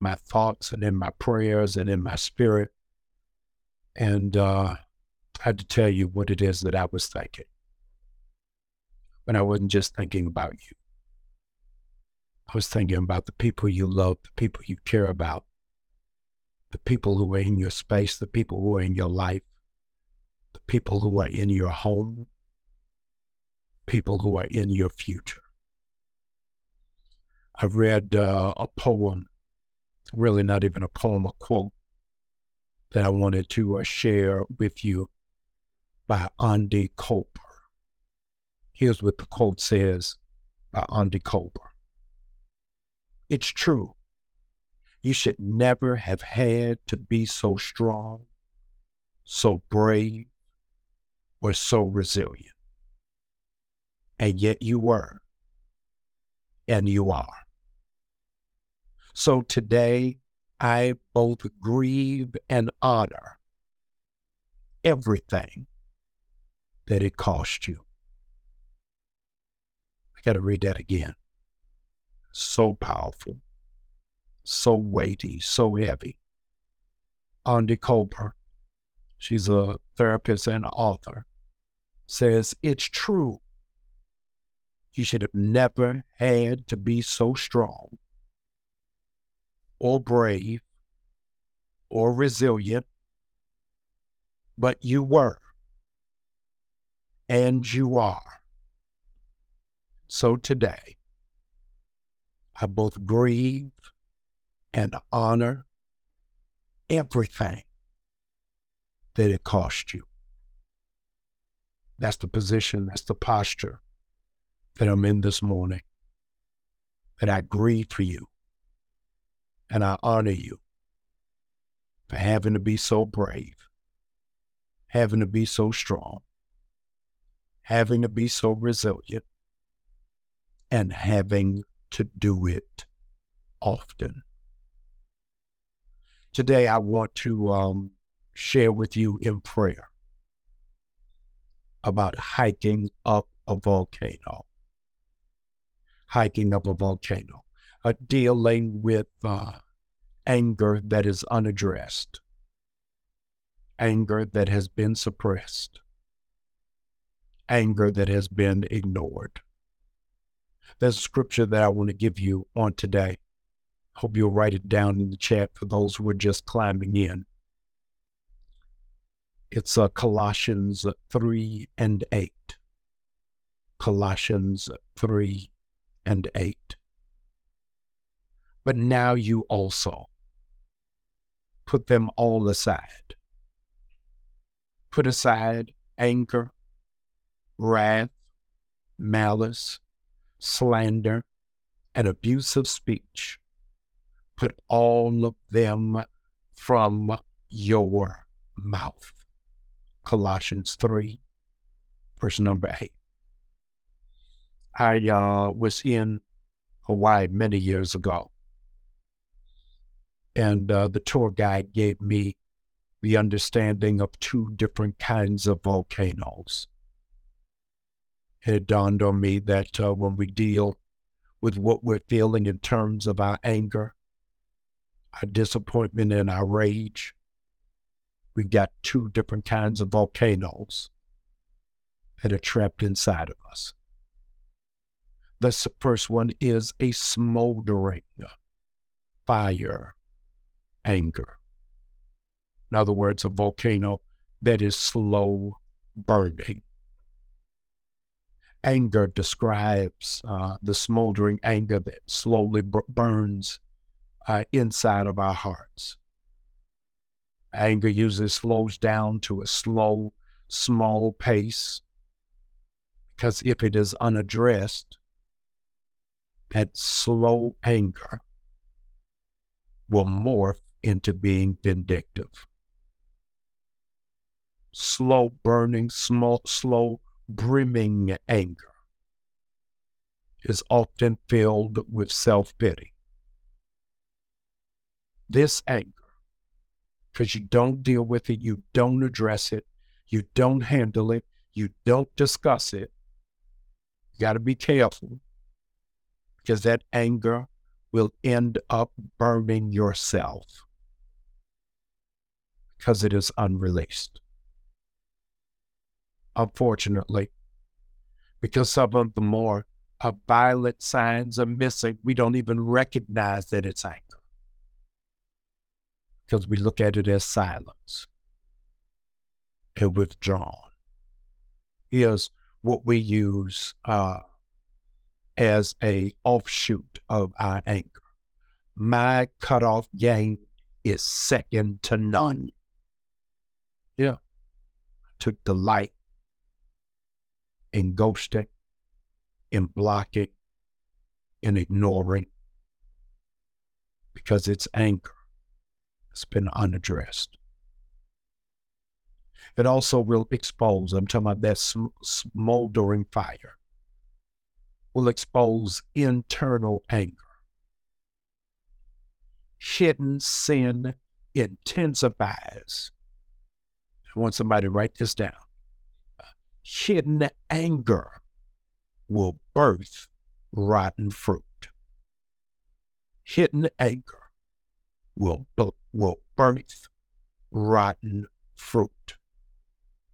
my thoughts and in my prayers and in my spirit. And uh, I had to tell you what it is that I was thinking. But I wasn't just thinking about you. I was thinking about the people you love, the people you care about, the people who are in your space, the people who are in your life, the people who are in your home, people who are in your future. I read uh, a poem, really not even a poem, a quote that I wanted to uh, share with you by Andy Kolber. Here's what the quote says by Andy Kolber. It's true. You should never have had to be so strong, so brave, or so resilient. And yet you were, and you are. So today, I both grieve and honor everything that it cost you. I got to read that again. So powerful, so weighty, so heavy. Andy Kolber, she's a therapist and author, says it's true. You should have never had to be so strong or brave or resilient, but you were and you are. So today, I both grieve and honor everything that it cost you. That's the position, that's the posture that I'm in this morning. That I grieve for you and I honor you for having to be so brave, having to be so strong, having to be so resilient, and having to do it often. Today, I want to um, share with you in prayer about hiking up a volcano. Hiking up a volcano uh, dealing with uh, anger that is unaddressed, anger that has been suppressed, anger that has been ignored. There's a scripture that I want to give you on today. Hope you'll write it down in the chat for those who are just climbing in. It's uh, Colossians 3 and 8. Colossians 3 and 8 but now you also put them all aside. Put aside anger, wrath, malice, slander, and abuse of speech. Put all of them from your mouth. Colossians 3, verse number 8. I uh, was in Hawaii many years ago and uh, the tour guide gave me the understanding of two different kinds of volcanoes. It dawned on me that uh, when we deal with what we're feeling in terms of our anger, our disappointment, and our rage, we've got two different kinds of volcanoes that are trapped inside of us. The first one is a smoldering fire anger. In other words, a volcano that is slow burning. Anger describes uh, the smoldering anger that slowly b- burns uh, inside of our hearts. Anger usually slows down to a slow, small pace because if it is unaddressed, that slow anger will morph into being vindictive. Slow burning, small, slow brimming anger is often filled with self pity. This anger, because you don't deal with it, you don't address it, you don't handle it, you don't discuss it, you got to be careful because that anger will end up burning yourself because it is unreleased. Unfortunately, because some of the more uh, violent signs are missing, we don't even recognize that it's anger because we look at it as silence and withdrawn. Here's what we use uh, as a offshoot of our anger. My cutoff game is second to none. Yeah. Took delight in ghosting, and blocking, and ignoring, because it's anger. It's been unaddressed. It also will expose, I'm talking about that smoldering fire, will expose internal anger. Hidden sin intensifies. I want somebody to write this down. Hidden anger will birth rotten fruit. Hidden anger will, will birth rotten fruit.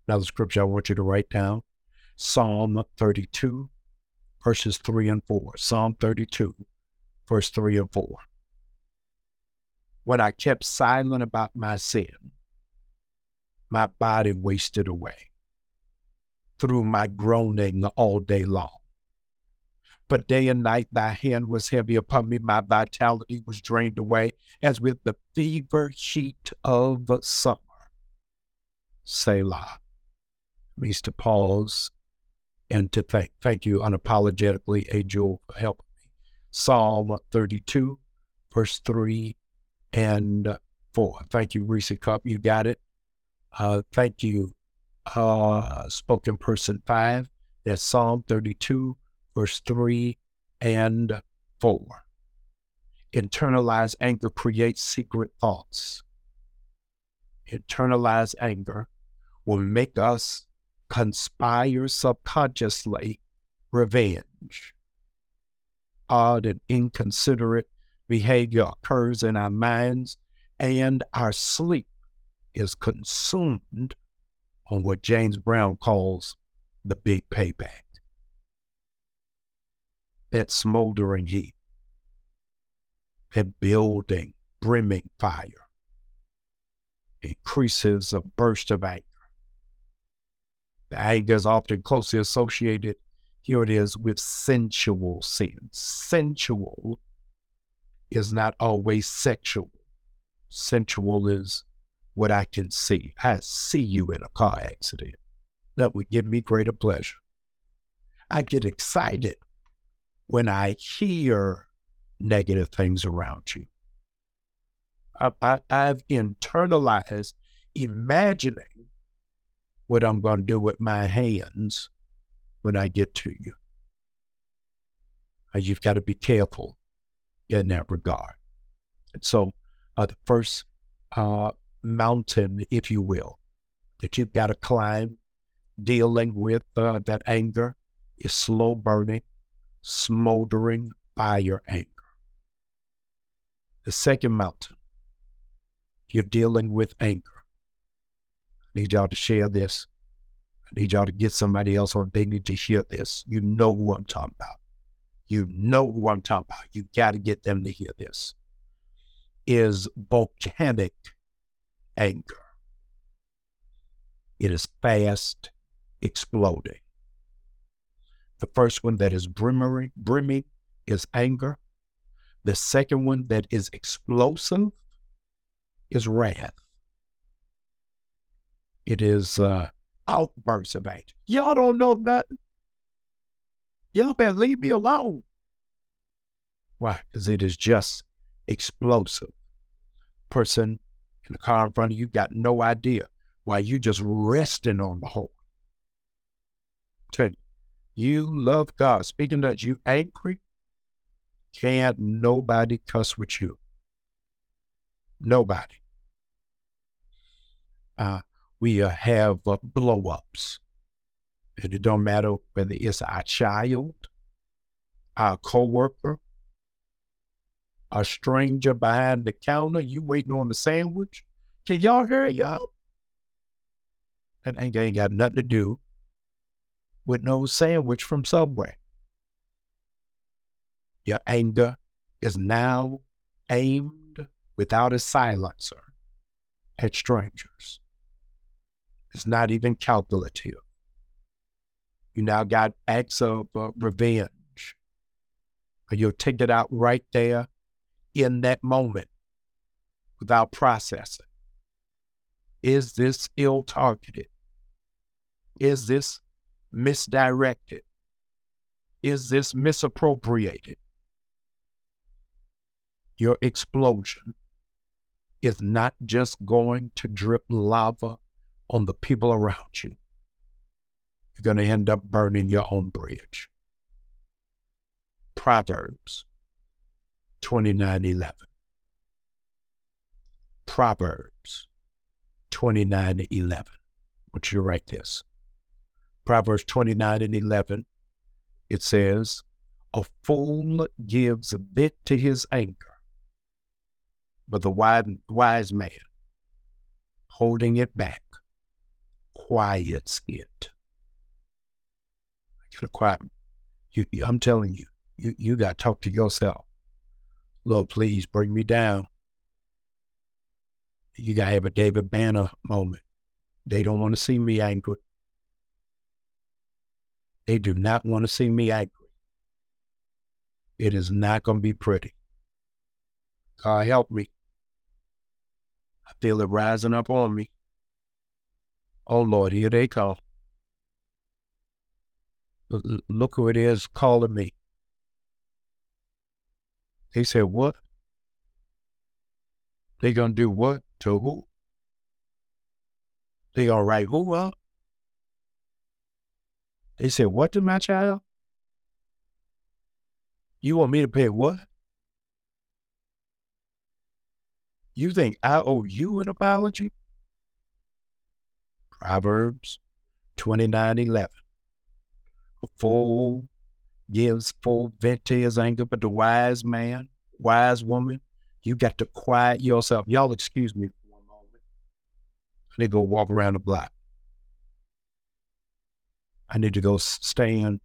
Now, the scripture I want you to write down Psalm 32, verses 3 and 4. Psalm 32, verse 3 and 4. When I kept silent about my sin, my body wasted away through my groaning all day long. But day and night thy hand was heavy upon me, my vitality was drained away as with the fever heat of summer. Selah means to pause and to thank. Thank you unapologetically, A. Jewel, for helping me. Psalm 32, verse 3 and 4. Thank you, Reese Cup. You got it. Uh, thank you, uh, Spoken Person 5. That's Psalm 32, verse 3 and 4. Internalized anger creates secret thoughts. Internalized anger will make us conspire subconsciously revenge. Odd and inconsiderate behavior occurs in our minds, and our sleep is consumed on what James Brown calls the big payback that smoldering heat, that building, brimming fire, increases a burst of anger. The anger is often closely associated, here it is, with sensual sins. Sensual is not always sexual. Sensual is what I can see. I see you in a car accident. That would give me greater pleasure. I get excited when I hear negative things around you. I, I, I've internalized imagining what I'm going to do with my hands when I get to you. You've got to be careful in that regard. And so, uh, the first uh, mountain, if you will, that you've got to climb dealing with uh, that anger is slow burning smoldering fire anger. The second mountain, you're dealing with anger. I need y'all to share this. I need y'all to get somebody else or they need to hear this. You know who I'm talking about. You know who I'm talking about. You got to get them to hear this. Is volcanic anger. It is fast exploding. The first one that is brimming, brimming is anger. The second one that is explosive is wrath. It is uh, outbursts of anger. Y'all don't know that. Y'all better leave me alone. Why? Because it is just explosive. Person in the car in front of you got no idea why you just resting on the horn. Tell you, you love God. Speaking that you angry, can't nobody cuss with you. Nobody. Uh, we uh, have uh, blow ups. And it don't matter whether it's our child, our coworker, a stranger behind the counter, you waiting on the sandwich. Can y'all hurry up? That ain't, ain't got nothing to do with no sandwich from Subway. Your anger is now aimed without a silencer at strangers. It's not even calculative. You now got acts of uh, revenge. You'll take it out right there in that moment without processing. Is this ill targeted? Is this misdirected? Is this misappropriated? Your explosion is not just going to drip lava on the people around you. You're going to end up burning your own bridge. Proverbs 29:11. Proverbs 29:11. Would you write this? Proverbs 29 and 11, it says, A fool gives vent to his anger, but the wise, wise man, holding it back, quiets it. You quiet. You, I'm telling you, you, you got to talk to yourself. Lord, please bring me down. You got to have a David Banner moment. They don't want to see me angry. They do not want to see me angry. It is not going to be pretty. God help me. I feel it rising up on me. Oh Lord, here they come. Look who it is calling me. He said, What? They gonna do what? To who? They gonna write who up? They said, What to my child? You want me to pay what? You think I owe you an apology? Proverbs 29 11. A gives full vent to his anger, but the wise man, wise woman, you got to quiet yourself. Y'all excuse me for one moment. I need to go walk around the block. I need to go stand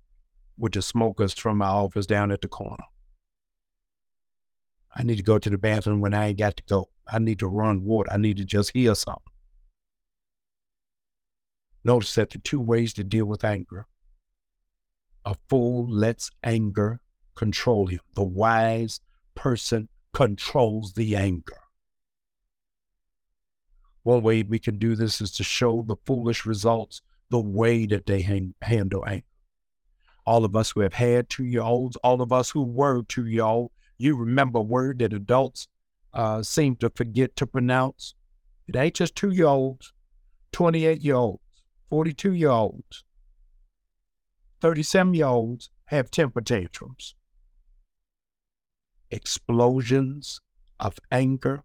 with the smokers from my office down at the corner. I need to go to the bathroom when I ain't got to go. I need to run water. I need to just hear something. Notice that the two ways to deal with anger. A fool lets anger control him. The wise person controls the anger. One way we can do this is to show the foolish results the way that they hang, handle anger. All of us who have had two year olds, all of us who were two year old, you remember a word that adults uh, seem to forget to pronounce. It ain't just two year olds, 28 year olds, 42 year olds, 37 year olds have temper tantrums. Explosions of anger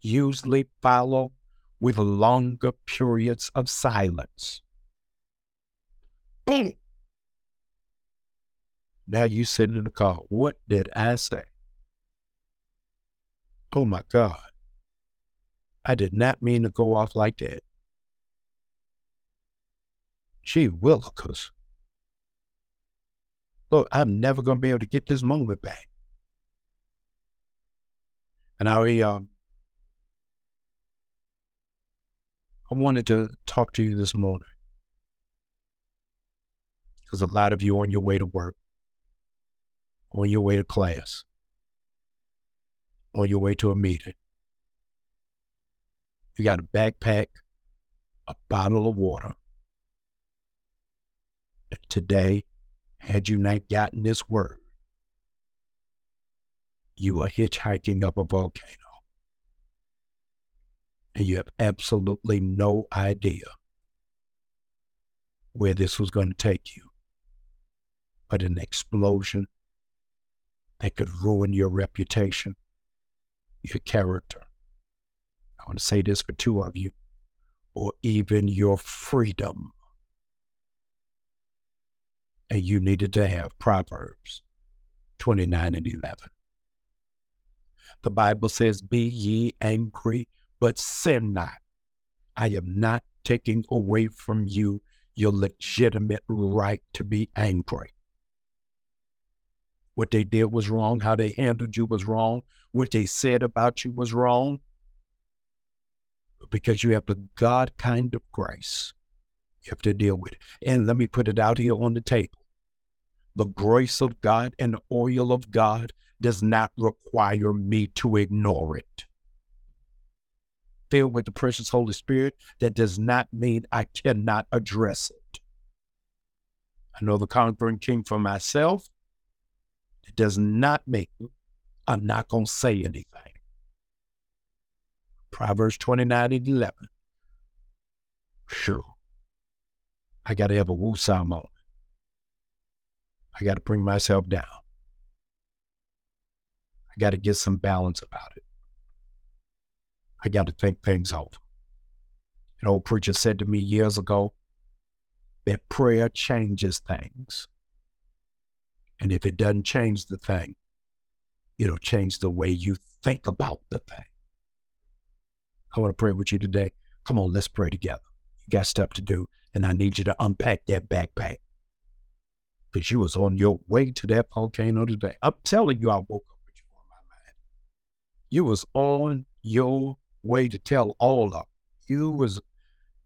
usually follow with longer periods of silence. Boom. Now you sitting in the car. What did I say? Oh my God. I did not mean to go off like that. Gee willikers. Look, I'm never going to be able to get this moment back. And I, um, I wanted to talk to you this morning because a lot of you on your way to work, on your way to class, on your way to a meeting. You got a backpack, a bottle of water. Today, had you not gotten this word, you are hitchhiking up a volcano and you have absolutely no idea where this was going to take you. But an explosion that could ruin your reputation, your character. I want to say this for two of you, or even your freedom. And you needed to have Proverbs 29 and 11. The Bible says, Be ye angry, but sin not. I am not taking away from you your legitimate right to be angry. What they did was wrong. How they handled you was wrong. What they said about you was wrong. Because you have the God kind of grace, you have to deal with it. And let me put it out here on the table. The grace of God and the oil of God does not require me to ignore it. Filled with the precious Holy Spirit, that does not mean I cannot address it. I know the conquering king for myself. It does not mean I'm not going to say anything. Proverbs 29 and 11. Sure. I got to have a woosah moment. I got to bring myself down. I got to get some balance about it. I got to think things over. An old preacher said to me years ago that prayer changes things. And if it doesn't change the thing, it'll change the way you think about the thing. I want to pray with you today. Come on, let's pray together. You got stuff to do, and I need you to unpack that backpack. Because you was on your way to that volcano today. I'm telling you, I woke up with you on my mind. You was on your way to tell all of you was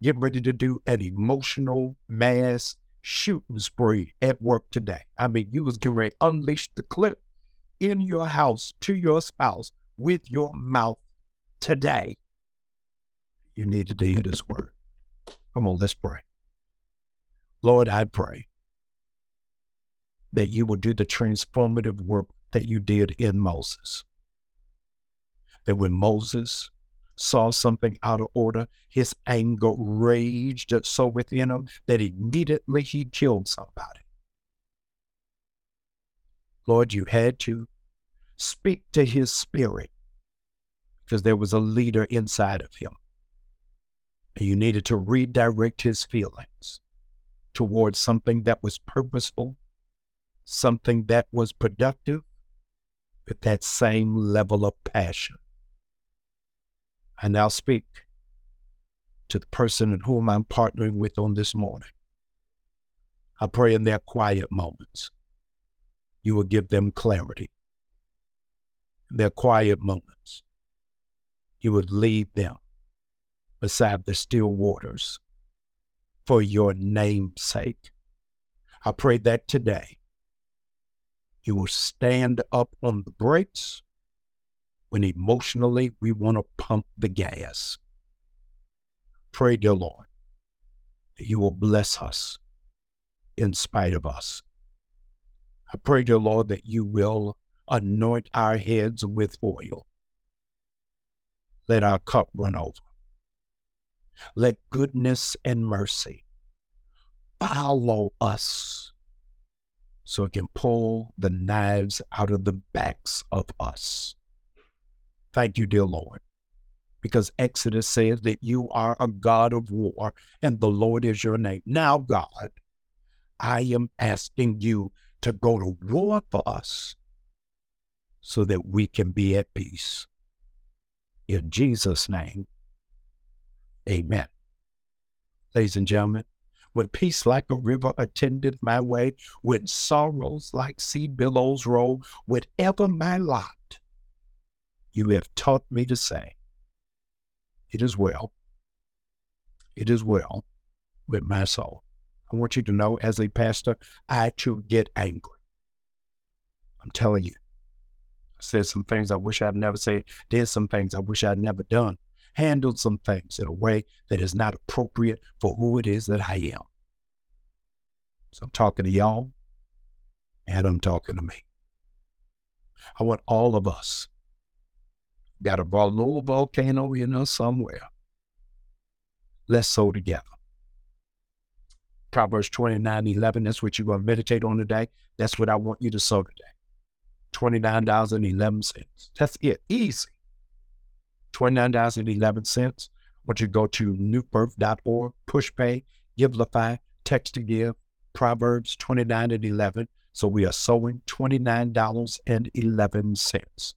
getting ready to do an emotional mass shooting spree at work today. I mean, you was getting ready to unleash the clip in your house to your spouse with your mouth today. You needed to hear this word. Come on, let's pray. Lord, I pray that you will do the transformative work that you did in Moses. That when Moses saw something out of order, his anger raged so within him that immediately he killed somebody. Lord, you had to speak to his spirit because there was a leader inside of him. And you needed to redirect his feelings towards something that was purposeful, something that was productive, with that same level of passion. I now speak to the person in whom I'm partnering with on this morning. I pray in their quiet moments, you will give them clarity. In their quiet moments, you would lead them beside the still waters for your name's sake. I pray that today you will stand up on the brakes when emotionally we want to pump the gas. Pray, dear Lord, that you will bless us in spite of us. I pray, dear Lord, that you will anoint our heads with oil. Let our cup run over. Let goodness and mercy follow us so it can pull the knives out of the backs of us. Thank you, dear Lord, because Exodus says that you are a God of war and the Lord is your name. Now, God, I am asking you to go to war for us so that we can be at peace. In Jesus' name, amen. Ladies and gentlemen, when peace like a river attended my way, when sorrows like sea billows roll, whatever my lot, you have taught me to say, It is well. It is well with my soul. I want you to know, as a pastor, I too get angry. I'm telling you. I said some things I wish I'd never said, did some things I wish I'd never done, handled some things in a way that is not appropriate for who it is that I am. So I'm talking to y'all, and I'm talking to me. I want all of us got a little volcano in us somewhere. Let's sow together. Proverbs 29 11, that's what you're going to meditate on today. That's what I want you to sow today. $29.11. That's it. Easy. $29.11. I want you go to newbirth.org, push pay, Givelify, text to give, Proverbs 29 and 11. So we are sowing $29.11. If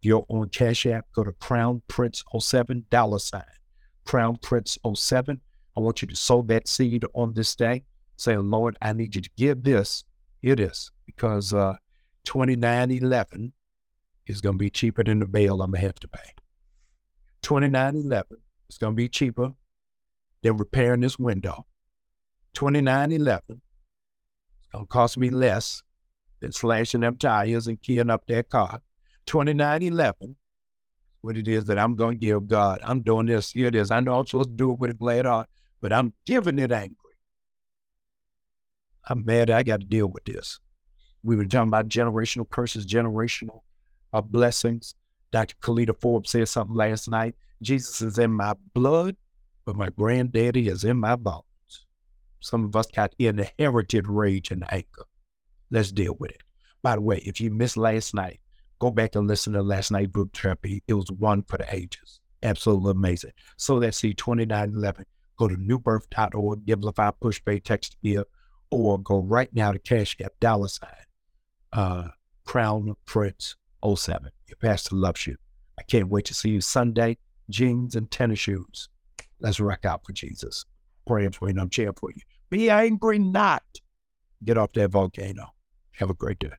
you're on Cash App, go to Crown Prince 07 dollar sign. Crown Prince 07. I want you to sow that seed on this day. Say, Lord, I need you to give this. It is because uh, 2911 is going to be cheaper than the bail I'm going to have to pay. 2911 It's going to be cheaper than repairing this window. 2911 It's going to cost me less than slashing them tires and keying up that car. 2911 what it is that I'm going to give God. I'm doing this. Here it is. I know I'm supposed to do it with a glad heart, but I'm giving it angry. I'm mad I got to deal with this. We were talking about generational curses, generational uh, blessings. Dr. Kalita Forbes said something last night. Jesus is in my blood, but my granddaddy is in my bones. Some of us got inherited rage and anger. Let's deal with it. By the way, if you missed last night, go back and listen to last night book therapy. It was one for the ages. Absolutely amazing. So that's C 2911. Go to newbirth.org, Givelify push pay text here, or go right now to Cash App dollar sign uh, Crown Prince 07. Your pastor loves you. I can't wait to see you Sunday. Jeans and tennis shoes. Let's rock out for Jesus. Praying for you. I'm cheering for you. Be angry not. Get off that volcano. Have a great day.